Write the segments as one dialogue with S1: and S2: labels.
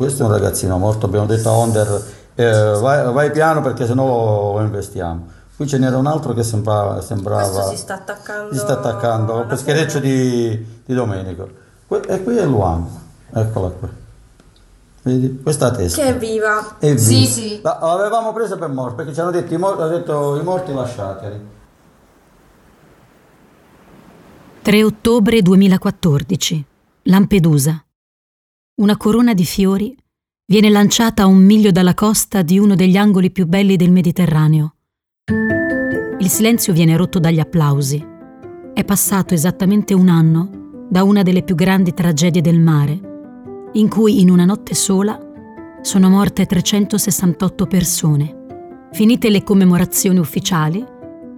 S1: Questo è un ragazzino morto, abbiamo detto a Onder eh, vai, vai, piano perché sennò lo, investiamo. Qui ce n'era un altro che sembrava... sembrava
S2: si sta attaccando...
S1: Si sta attaccando al peschereccio di, di Domenico. E qui è Luan, eccola qui. Vedi? Questa testa.
S2: Che è viva.
S1: È viva.
S3: Sì, sì.
S1: L'avevamo presa per morte perché ci hanno detto i, morti, detto, i morti lasciateli.
S4: 3 ottobre 2014. Lampedusa. Una corona di fiori viene lanciata a un miglio dalla costa di uno degli angoli più belli del Mediterraneo. Il silenzio viene rotto dagli applausi. È passato esattamente un anno da una delle più grandi tragedie del mare, in cui in una notte sola sono morte 368 persone. Finite le commemorazioni ufficiali,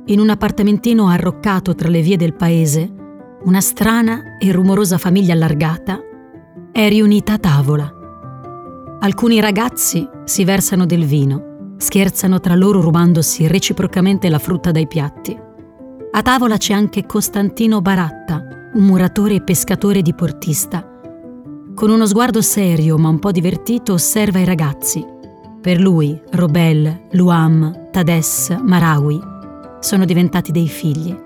S4: in un appartamentino arroccato tra le vie del paese, una strana e rumorosa famiglia allargata è riunita a tavola. Alcuni ragazzi si versano del vino, scherzano tra loro rubandosi reciprocamente la frutta dai piatti. A tavola c'è anche Costantino Baratta, un muratore e pescatore di portista con uno sguardo serio ma un po' divertito osserva i ragazzi. Per lui, Robel, Luam, Tades, Marawi sono diventati dei figli.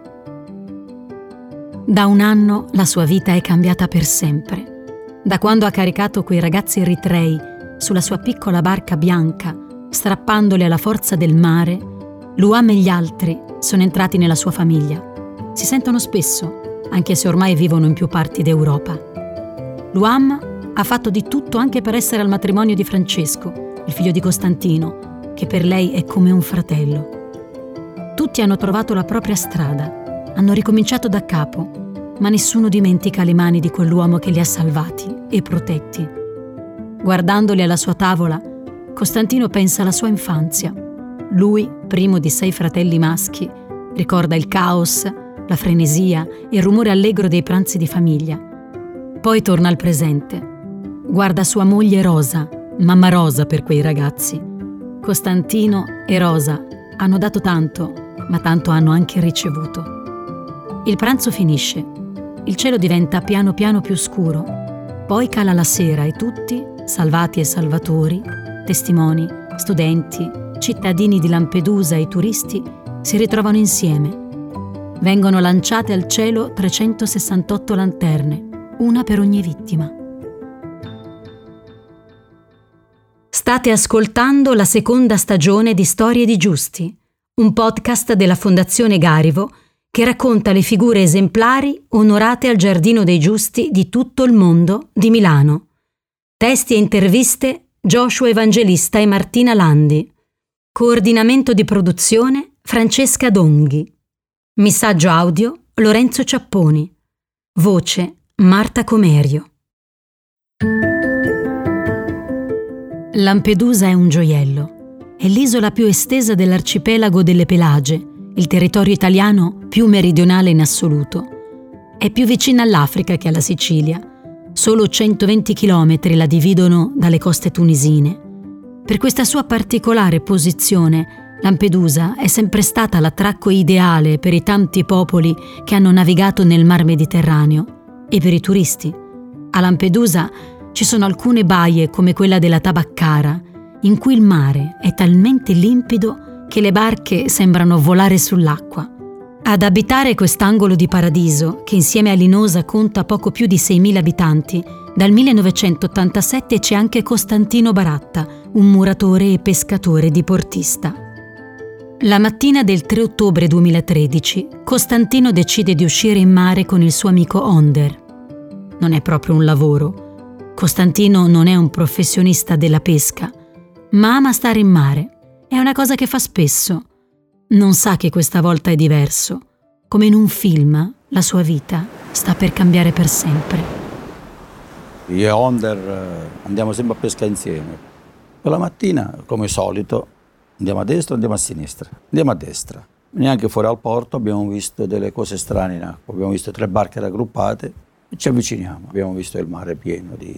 S4: Da un anno la sua vita è cambiata per sempre. Da quando ha caricato quei ragazzi eritrei sulla sua piccola barca bianca, strappandoli alla forza del mare, Luam e gli altri sono entrati nella sua famiglia. Si sentono spesso, anche se ormai vivono in più parti d'Europa. Luam ha fatto di tutto anche per essere al matrimonio di Francesco, il figlio di Costantino, che per lei è come un fratello. Tutti hanno trovato la propria strada, hanno ricominciato da capo, ma nessuno dimentica le mani di quell'uomo che li ha salvati e protetti. Guardandoli alla sua tavola, Costantino pensa alla sua infanzia. Lui, primo di sei fratelli maschi, ricorda il caos, la frenesia e il rumore allegro dei pranzi di famiglia poi torna al presente. Guarda sua moglie Rosa, mamma Rosa per quei ragazzi. Costantino e Rosa hanno dato tanto, ma tanto hanno anche ricevuto. Il pranzo finisce. Il cielo diventa piano piano più scuro. Poi cala la sera e tutti, salvati e salvatori, testimoni, studenti, cittadini di Lampedusa e turisti, si ritrovano insieme. Vengono lanciate al cielo 368 lanterne una per ogni vittima. State ascoltando la seconda stagione di Storie di Giusti, un podcast della Fondazione Garivo che racconta le figure esemplari onorate al Giardino dei Giusti di tutto il mondo di Milano. Testi e interviste Joshua Evangelista e Martina Landi. Coordinamento di produzione Francesca Donghi. Missaggio audio Lorenzo Ciapponi. Voce Marta Comerio. Lampedusa è un gioiello. È l'isola più estesa dell'arcipelago delle Pelagie, il territorio italiano più meridionale in assoluto. È più vicina all'Africa che alla Sicilia. Solo 120 km la dividono dalle coste tunisine. Per questa sua particolare posizione, Lampedusa è sempre stata l'attracco ideale per i tanti popoli che hanno navigato nel Mar Mediterraneo e per i turisti. A Lampedusa ci sono alcune baie come quella della Tabaccara, in cui il mare è talmente limpido che le barche sembrano volare sull'acqua. Ad abitare quest'angolo di paradiso, che insieme a Linosa conta poco più di 6.000 abitanti, dal 1987 c'è anche Costantino Baratta, un muratore e pescatore diportista. La mattina del 3 ottobre 2013, Costantino decide di uscire in mare con il suo amico Onder. Non è proprio un lavoro. Costantino non è un professionista della pesca, ma ama stare in mare. È una cosa che fa spesso. Non sa che questa volta è diverso. Come in un film, la sua vita sta per cambiare per sempre.
S1: Io e Onder eh, andiamo sempre a pescare insieme. Quella mattina, come solito, Andiamo a destra andiamo a sinistra? Andiamo a destra. Neanche fuori al porto abbiamo visto delle cose strane in acqua. Abbiamo visto tre barche raggruppate e ci avviciniamo. Abbiamo visto il mare pieno di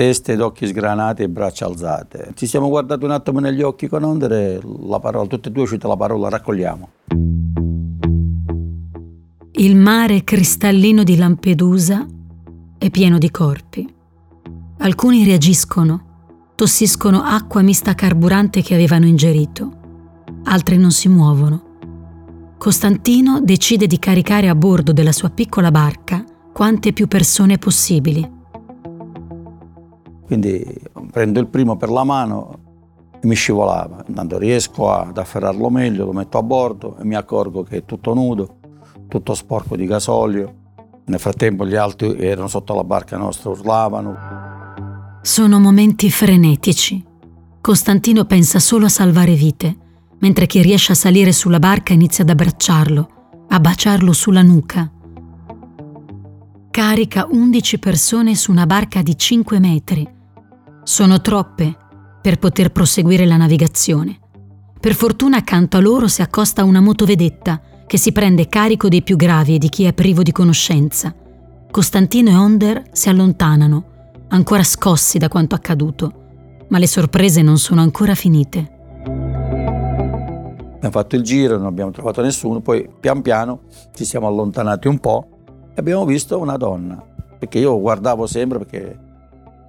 S1: teste ed occhi sgranati e braccia alzate. Ci siamo guardati un attimo negli occhi con Ondere la parola, tutte e due uscite la parola raccogliamo.
S4: Il mare cristallino di Lampedusa è pieno di corpi. Alcuni reagiscono, tossiscono acqua mista carburante che avevano ingerito. Altri non si muovono. Costantino decide di caricare a bordo della sua piccola barca quante più persone possibili.
S1: Quindi prendo il primo per la mano e mi scivolava. Intanto riesco ad afferrarlo meglio, lo metto a bordo e mi accorgo che è tutto nudo, tutto sporco di gasolio. Nel frattempo gli altri erano sotto la barca nostra, urlavano.
S4: Sono momenti frenetici. Costantino pensa solo a salvare vite, mentre chi riesce a salire sulla barca inizia ad abbracciarlo, a baciarlo sulla nuca. Carica 11 persone su una barca di 5 metri. Sono troppe per poter proseguire la navigazione. Per fortuna accanto a loro si accosta una motovedetta che si prende carico dei più gravi e di chi è privo di conoscenza. Costantino e Onder si allontanano, ancora scossi da quanto accaduto, ma le sorprese non sono ancora finite.
S1: Abbiamo fatto il giro, non abbiamo trovato nessuno, poi pian piano ci siamo allontanati un po' e abbiamo visto una donna, perché io guardavo sempre perché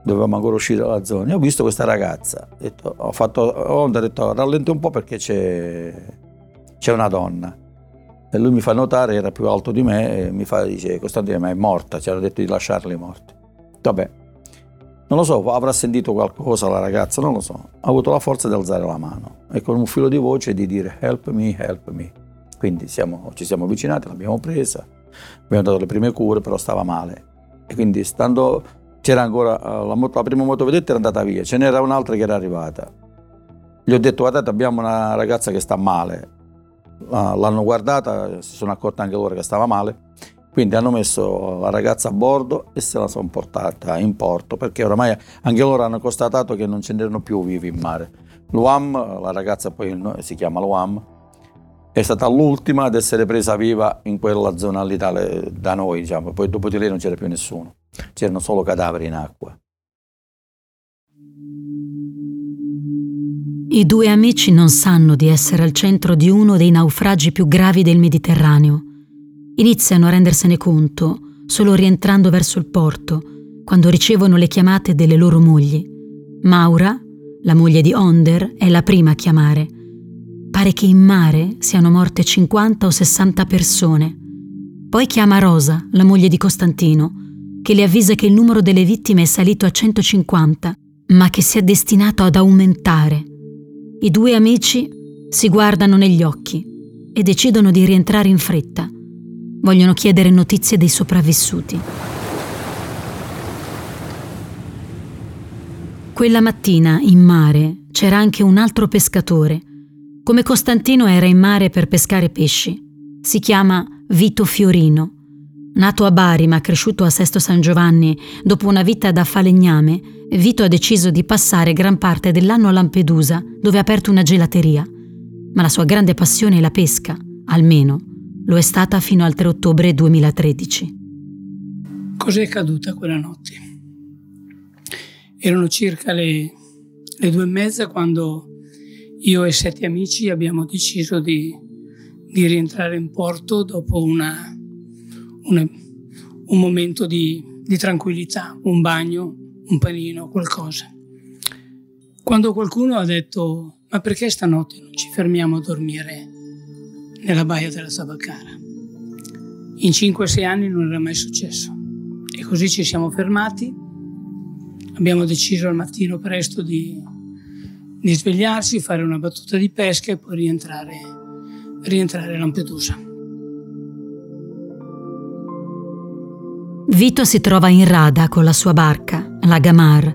S1: dovevamo ancora uscire dalla zona, e ho visto questa ragazza, ho, detto, ho fatto onda, ho detto rallenti un po' perché c'è, c'è una donna. E lui mi fa notare, era più alto di me, e mi fa, dice, Costantino, ma è morta, ci hanno detto di lasciarli morti. Vabbè, non lo so, avrà sentito qualcosa la ragazza, non lo so. Ha avuto la forza di alzare la mano e con un filo di voce di dire help me, help me. Quindi siamo, ci siamo avvicinati, l'abbiamo presa, abbiamo dato le prime cure, però stava male. E quindi stando, c'era ancora, eh, la, la prima motovedetta era andata via, ce n'era un'altra che era arrivata. Gli ho detto, guardate, abbiamo una ragazza che sta male, l'hanno guardata, si sono accorti anche loro che stava male, quindi hanno messo la ragazza a bordo e se la sono portata in porto perché oramai anche loro hanno constatato che non ce n'erano più vivi in mare. Luam, la ragazza poi si chiama Luam, è stata l'ultima ad essere presa viva in quella zona lì da noi, diciamo. poi dopo di lei non c'era più nessuno, c'erano solo cadaveri in acqua.
S4: I due amici non sanno di essere al centro di uno dei naufragi più gravi del Mediterraneo. Iniziano a rendersene conto solo rientrando verso il porto, quando ricevono le chiamate delle loro mogli. Maura, la moglie di Onder, è la prima a chiamare. Pare che in mare siano morte 50 o 60 persone. Poi chiama Rosa, la moglie di Costantino, che le avvisa che il numero delle vittime è salito a 150, ma che si è destinato ad aumentare i due amici si guardano negli occhi e decidono di rientrare in fretta. Vogliono chiedere notizie dei sopravvissuti. Quella mattina, in mare, c'era anche un altro pescatore. Come Costantino era in mare per pescare pesci. Si chiama Vito Fiorino Nato a Bari ma cresciuto a Sesto San Giovanni, dopo una vita da falegname, Vito ha deciso di passare gran parte dell'anno a Lampedusa, dove ha aperto una gelateria. Ma la sua grande passione è la pesca, almeno lo è stata fino al 3 ottobre 2013.
S2: Cos'è accaduta quella notte? Erano circa le, le due e mezza quando io e sette amici abbiamo deciso di, di rientrare in porto dopo una un, un momento di, di tranquillità, un bagno, un panino, qualcosa. Quando qualcuno ha detto ma perché stanotte non ci fermiamo a dormire nella baia della Sabacara? In 5-6 anni non era mai successo. E così ci siamo fermati, abbiamo deciso al mattino presto di, di svegliarsi, fare una battuta di pesca e poi rientrare, rientrare a Lampedusa.
S4: Vito si trova in rada con la sua barca, la Gamar,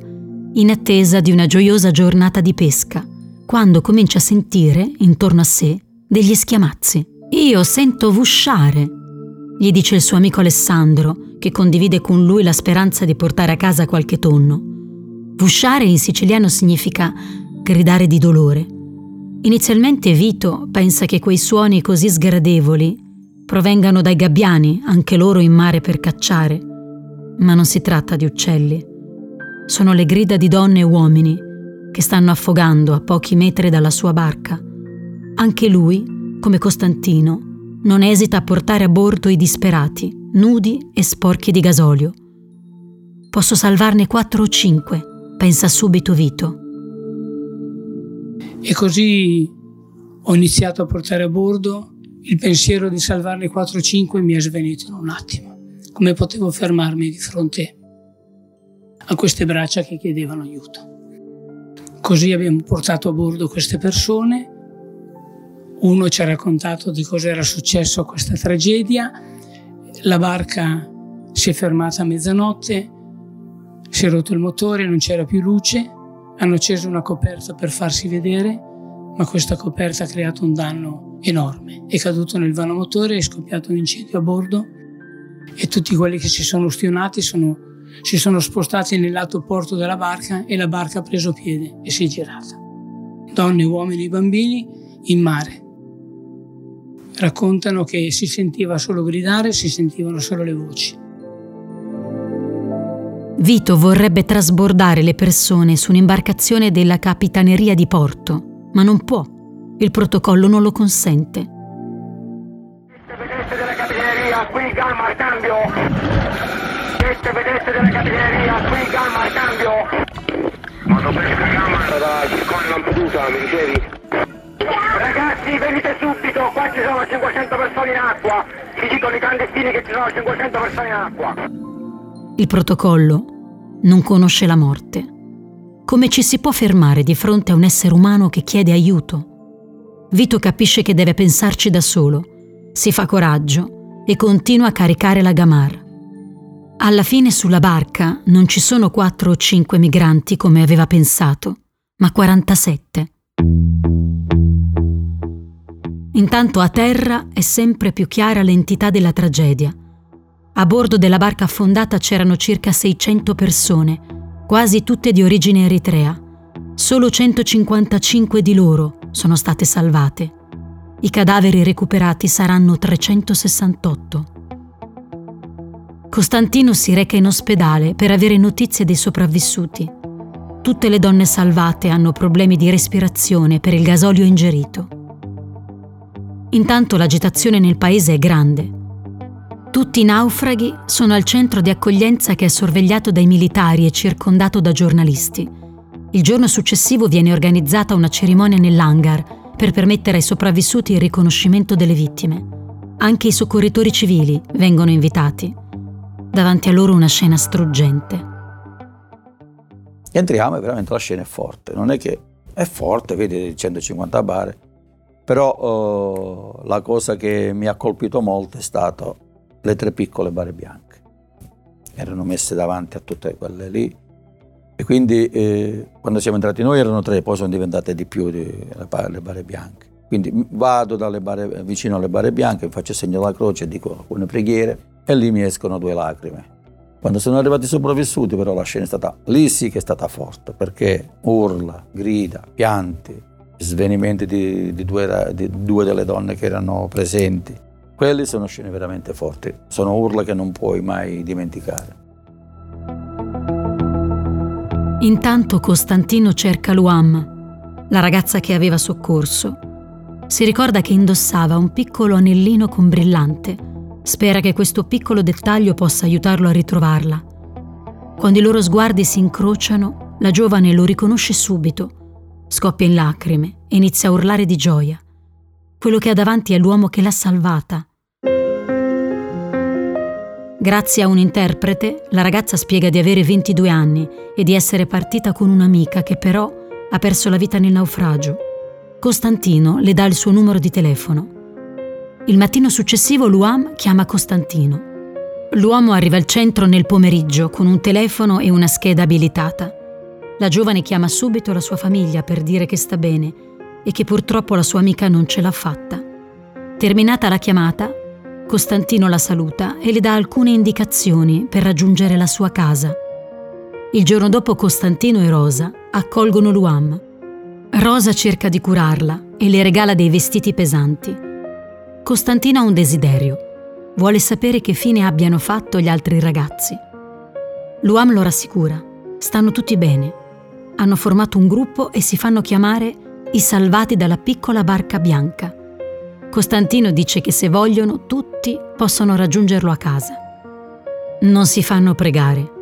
S4: in attesa di una gioiosa giornata di pesca, quando comincia a sentire, intorno a sé, degli schiamazzi. Io sento vusciare, gli dice il suo amico Alessandro, che condivide con lui la speranza di portare a casa qualche tonno. Vusciare in siciliano significa gridare di dolore. Inizialmente Vito pensa che quei suoni così sgradevoli provengano dai gabbiani, anche loro in mare per cacciare. Ma non si tratta di uccelli. Sono le grida di donne e uomini che stanno affogando a pochi metri dalla sua barca. Anche lui, come Costantino, non esita a portare a bordo i disperati, nudi e sporchi di gasolio. Posso salvarne quattro o cinque, pensa subito Vito.
S2: E così ho iniziato a portare a bordo, il pensiero di salvarne 4 o 5 mi è svenito in un attimo. Come potevo fermarmi di fronte a queste braccia che chiedevano aiuto? Così abbiamo portato a bordo queste persone, uno ci ha raccontato di cosa era successo a questa tragedia, la barca si è fermata a mezzanotte, si è rotto il motore, non c'era più luce, hanno acceso una coperta per farsi vedere, ma questa coperta ha creato un danno enorme. È caduto nel vano motore, è scoppiato un incendio a bordo e tutti quelli che si sono ustionati sono, si sono spostati nel lato porto della barca e la barca ha preso piede e si è girata. Donne, uomini bambini in mare. Raccontano che si sentiva solo gridare, si sentivano solo le voci.
S4: Vito vorrebbe trasbordare le persone su un'imbarcazione della capitaneria di porto, ma non può. Il protocollo non lo consente.
S3: Vedette della capitaneria, qui gamma al cambio. Siete vedette della capitaneria, qui gamma al cambio. Quando pesca gamma da Circone Lampedusa, mi dicevi? Ragazzi, venite subito, qua ci sono 500 persone in acqua. Ci dicono i clandestini che ci sono 500 persone in acqua.
S4: Il protocollo non conosce la morte. Come ci si può fermare di fronte a un essere umano che chiede aiuto? Vito capisce che deve pensarci da solo, si fa coraggio e continua a caricare la Gamar. Alla fine sulla barca non ci sono 4 o 5 migranti come aveva pensato, ma 47. Intanto a terra è sempre più chiara l'entità della tragedia. A bordo della barca affondata c'erano circa 600 persone, quasi tutte di origine eritrea. Solo 155 di loro sono state salvate. I cadaveri recuperati saranno 368. Costantino si reca in ospedale per avere notizie dei sopravvissuti. Tutte le donne salvate hanno problemi di respirazione per il gasolio ingerito. Intanto l'agitazione nel paese è grande. Tutti i naufraghi sono al centro di accoglienza che è sorvegliato dai militari e circondato da giornalisti. Il giorno successivo viene organizzata una cerimonia nell'hangar per permettere ai sopravvissuti il riconoscimento delle vittime. Anche i soccorritori civili vengono invitati. Davanti a loro una scena struggente.
S1: Entriamo e veramente la scena è forte, non è che è forte, vedi 150 bare, però uh, la cosa che mi ha colpito molto è stato le tre piccole bare bianche. Erano messe davanti a tutte quelle lì. E quindi eh, quando siamo entrati noi erano tre, poi sono diventate di più di, le, bare bianche. Quindi vado bare, vicino alle bare bianche, faccio segno della croce, dico alcune preghiere e lì mi escono due lacrime. Quando sono arrivati i sopravvissuti però la scena è stata, lì sì che è stata forte, perché urla, grida, pianti, svenimenti di, di, due, di due delle donne che erano presenti. Quelle sono scene veramente forti, sono urla che non puoi mai dimenticare.
S4: Intanto Costantino cerca Luam, la ragazza che aveva soccorso. Si ricorda che indossava un piccolo anellino con brillante. Spera che questo piccolo dettaglio possa aiutarlo a ritrovarla. Quando i loro sguardi si incrociano, la giovane lo riconosce subito. Scoppia in lacrime e inizia a urlare di gioia. Quello che ha davanti è l'uomo che l'ha salvata. Grazie a un interprete, la ragazza spiega di avere 22 anni e di essere partita con un'amica che però ha perso la vita nel naufragio. Costantino le dà il suo numero di telefono. Il mattino successivo Luam chiama Costantino. L'uomo arriva al centro nel pomeriggio con un telefono e una scheda abilitata. La giovane chiama subito la sua famiglia per dire che sta bene e che purtroppo la sua amica non ce l'ha fatta. Terminata la chiamata, Costantino la saluta e le dà alcune indicazioni per raggiungere la sua casa. Il giorno dopo Costantino e Rosa accolgono Luam. Rosa cerca di curarla e le regala dei vestiti pesanti. Costantino ha un desiderio. Vuole sapere che fine abbiano fatto gli altri ragazzi. Luam lo rassicura. Stanno tutti bene. Hanno formato un gruppo e si fanno chiamare i salvati dalla piccola barca bianca. Costantino dice che se vogliono tutti possono raggiungerlo a casa. Non si fanno pregare.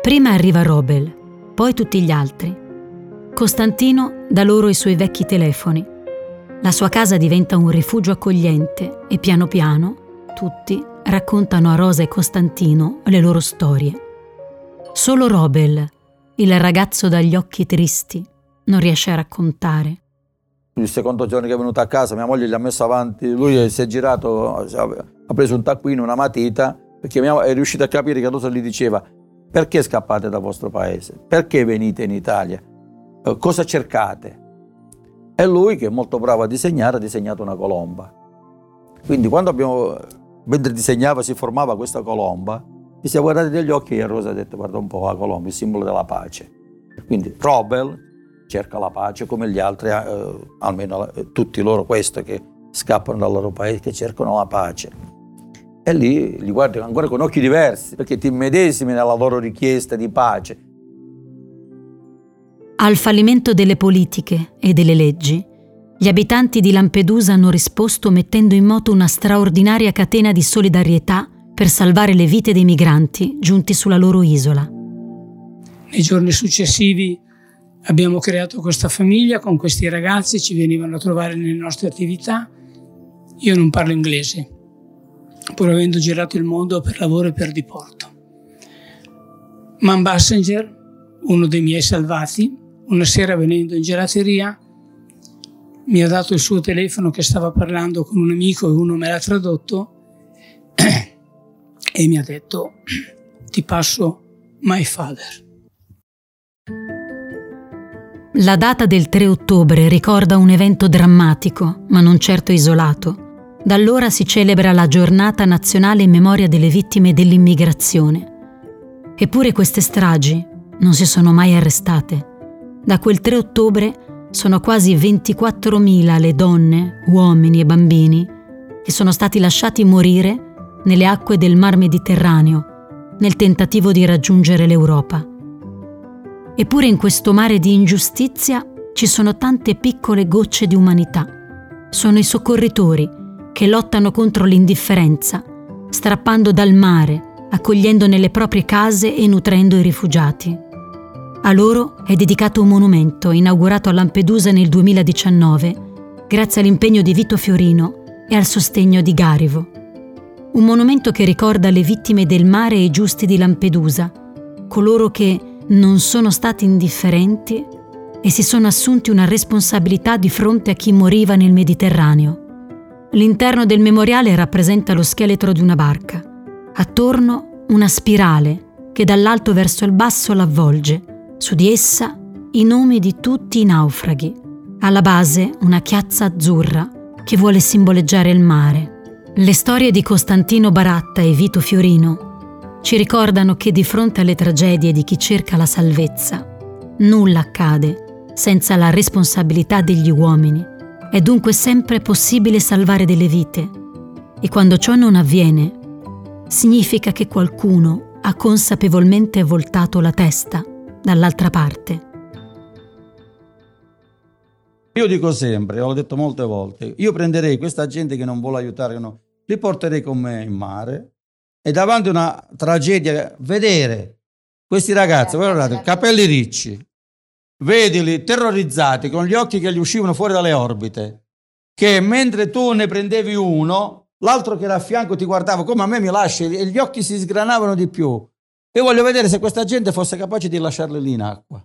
S4: Prima arriva Robel, poi tutti gli altri. Costantino dà loro i suoi vecchi telefoni. La sua casa diventa un rifugio accogliente e piano piano tutti raccontano a Rosa e Costantino le loro storie. Solo Robel, il ragazzo dagli occhi tristi, non riesce a raccontare.
S1: Il secondo giorno che è venuto a casa, mia moglie gli ha messo avanti, lui si è girato, ha preso un taccuino, una matita, perché è riuscito a capire che Rosa gli diceva perché scappate dal vostro paese? Perché venite in Italia? Eh, cosa cercate? E lui, che è molto bravo a disegnare, ha disegnato una colomba. Quindi quando abbiamo, mentre disegnava, si formava questa colomba, mi si è guardato negli occhi e Rosa ha detto guarda un po' la colomba, il simbolo della pace. Quindi Robel cerca la pace come gli altri, eh, almeno eh, tutti loro questo che scappano dal loro paese, che cercano la pace. E lì li guardi ancora con occhi diversi, perché ti immedesimi nella loro richiesta di pace.
S4: Al fallimento delle politiche e delle leggi, gli abitanti di Lampedusa hanno risposto mettendo in moto una straordinaria catena di solidarietà per salvare le vite dei migranti giunti sulla loro isola.
S2: Nei giorni successivi abbiamo creato questa famiglia con questi ragazzi, ci venivano a trovare nelle nostre attività. Io non parlo inglese, pur avendo girato il mondo per lavoro e per diporto. Man Bassenger, uno dei miei salvati, una sera venendo in gelateria, mi ha dato il suo telefono che stava parlando con un amico e uno me l'ha tradotto e mi ha detto ti passo my father.
S4: La data del 3 ottobre ricorda un evento drammatico, ma non certo isolato da allora si celebra la giornata nazionale in memoria delle vittime dell'immigrazione. Eppure queste stragi non si sono mai arrestate. Da quel 3 ottobre sono quasi 24.000 le donne, uomini e bambini che sono stati lasciati morire nelle acque del Mar Mediterraneo nel tentativo di raggiungere l'Europa. Eppure in questo mare di ingiustizia ci sono tante piccole gocce di umanità. Sono i soccorritori che lottano contro l'indifferenza, strappando dal mare, accogliendo nelle proprie case e nutrendo i rifugiati. A loro è dedicato un monumento inaugurato a Lampedusa nel 2019, grazie all'impegno di Vito Fiorino e al sostegno di Garivo. Un monumento che ricorda le vittime del mare e i giusti di Lampedusa, coloro che non sono stati indifferenti e si sono assunti una responsabilità di fronte a chi moriva nel Mediterraneo. L'interno del memoriale rappresenta lo scheletro di una barca. Attorno una spirale che dall'alto verso il basso l'avvolge. Su di essa i nomi di tutti i naufraghi. Alla base una chiazza azzurra che vuole simboleggiare il mare. Le storie di Costantino Baratta e Vito Fiorino ci ricordano che di fronte alle tragedie di chi cerca la salvezza, nulla accade senza la responsabilità degli uomini è dunque sempre possibile salvare delle vite e quando ciò non avviene, significa che qualcuno ha consapevolmente voltato la testa dall'altra parte.
S1: Io dico sempre, l'ho detto molte volte, io prenderei questa gente che non vuole aiutare, no, li porterei con me in mare e davanti a una tragedia vedere questi ragazzi, guardate, capelli ricci, vedili terrorizzati con gli occhi che gli uscivano fuori dalle orbite, che mentre tu ne prendevi uno, l'altro che era a fianco ti guardava come a me mi lasci e gli occhi si sgranavano di più. Io voglio vedere se questa gente fosse capace di lasciarli lì in acqua.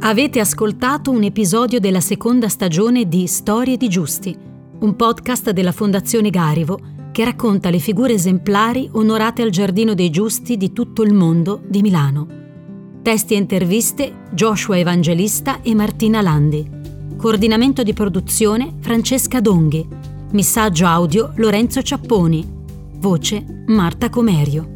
S4: Avete ascoltato un episodio della seconda stagione di Storie di Giusti, un podcast della Fondazione Garivo che racconta le figure esemplari onorate al Giardino dei Giusti di tutto il mondo di Milano. Testi e interviste Joshua Evangelista e Martina Landi. Coordinamento di produzione Francesca Donghi. Missaggio audio Lorenzo Ciapponi. Voce Marta Comerio.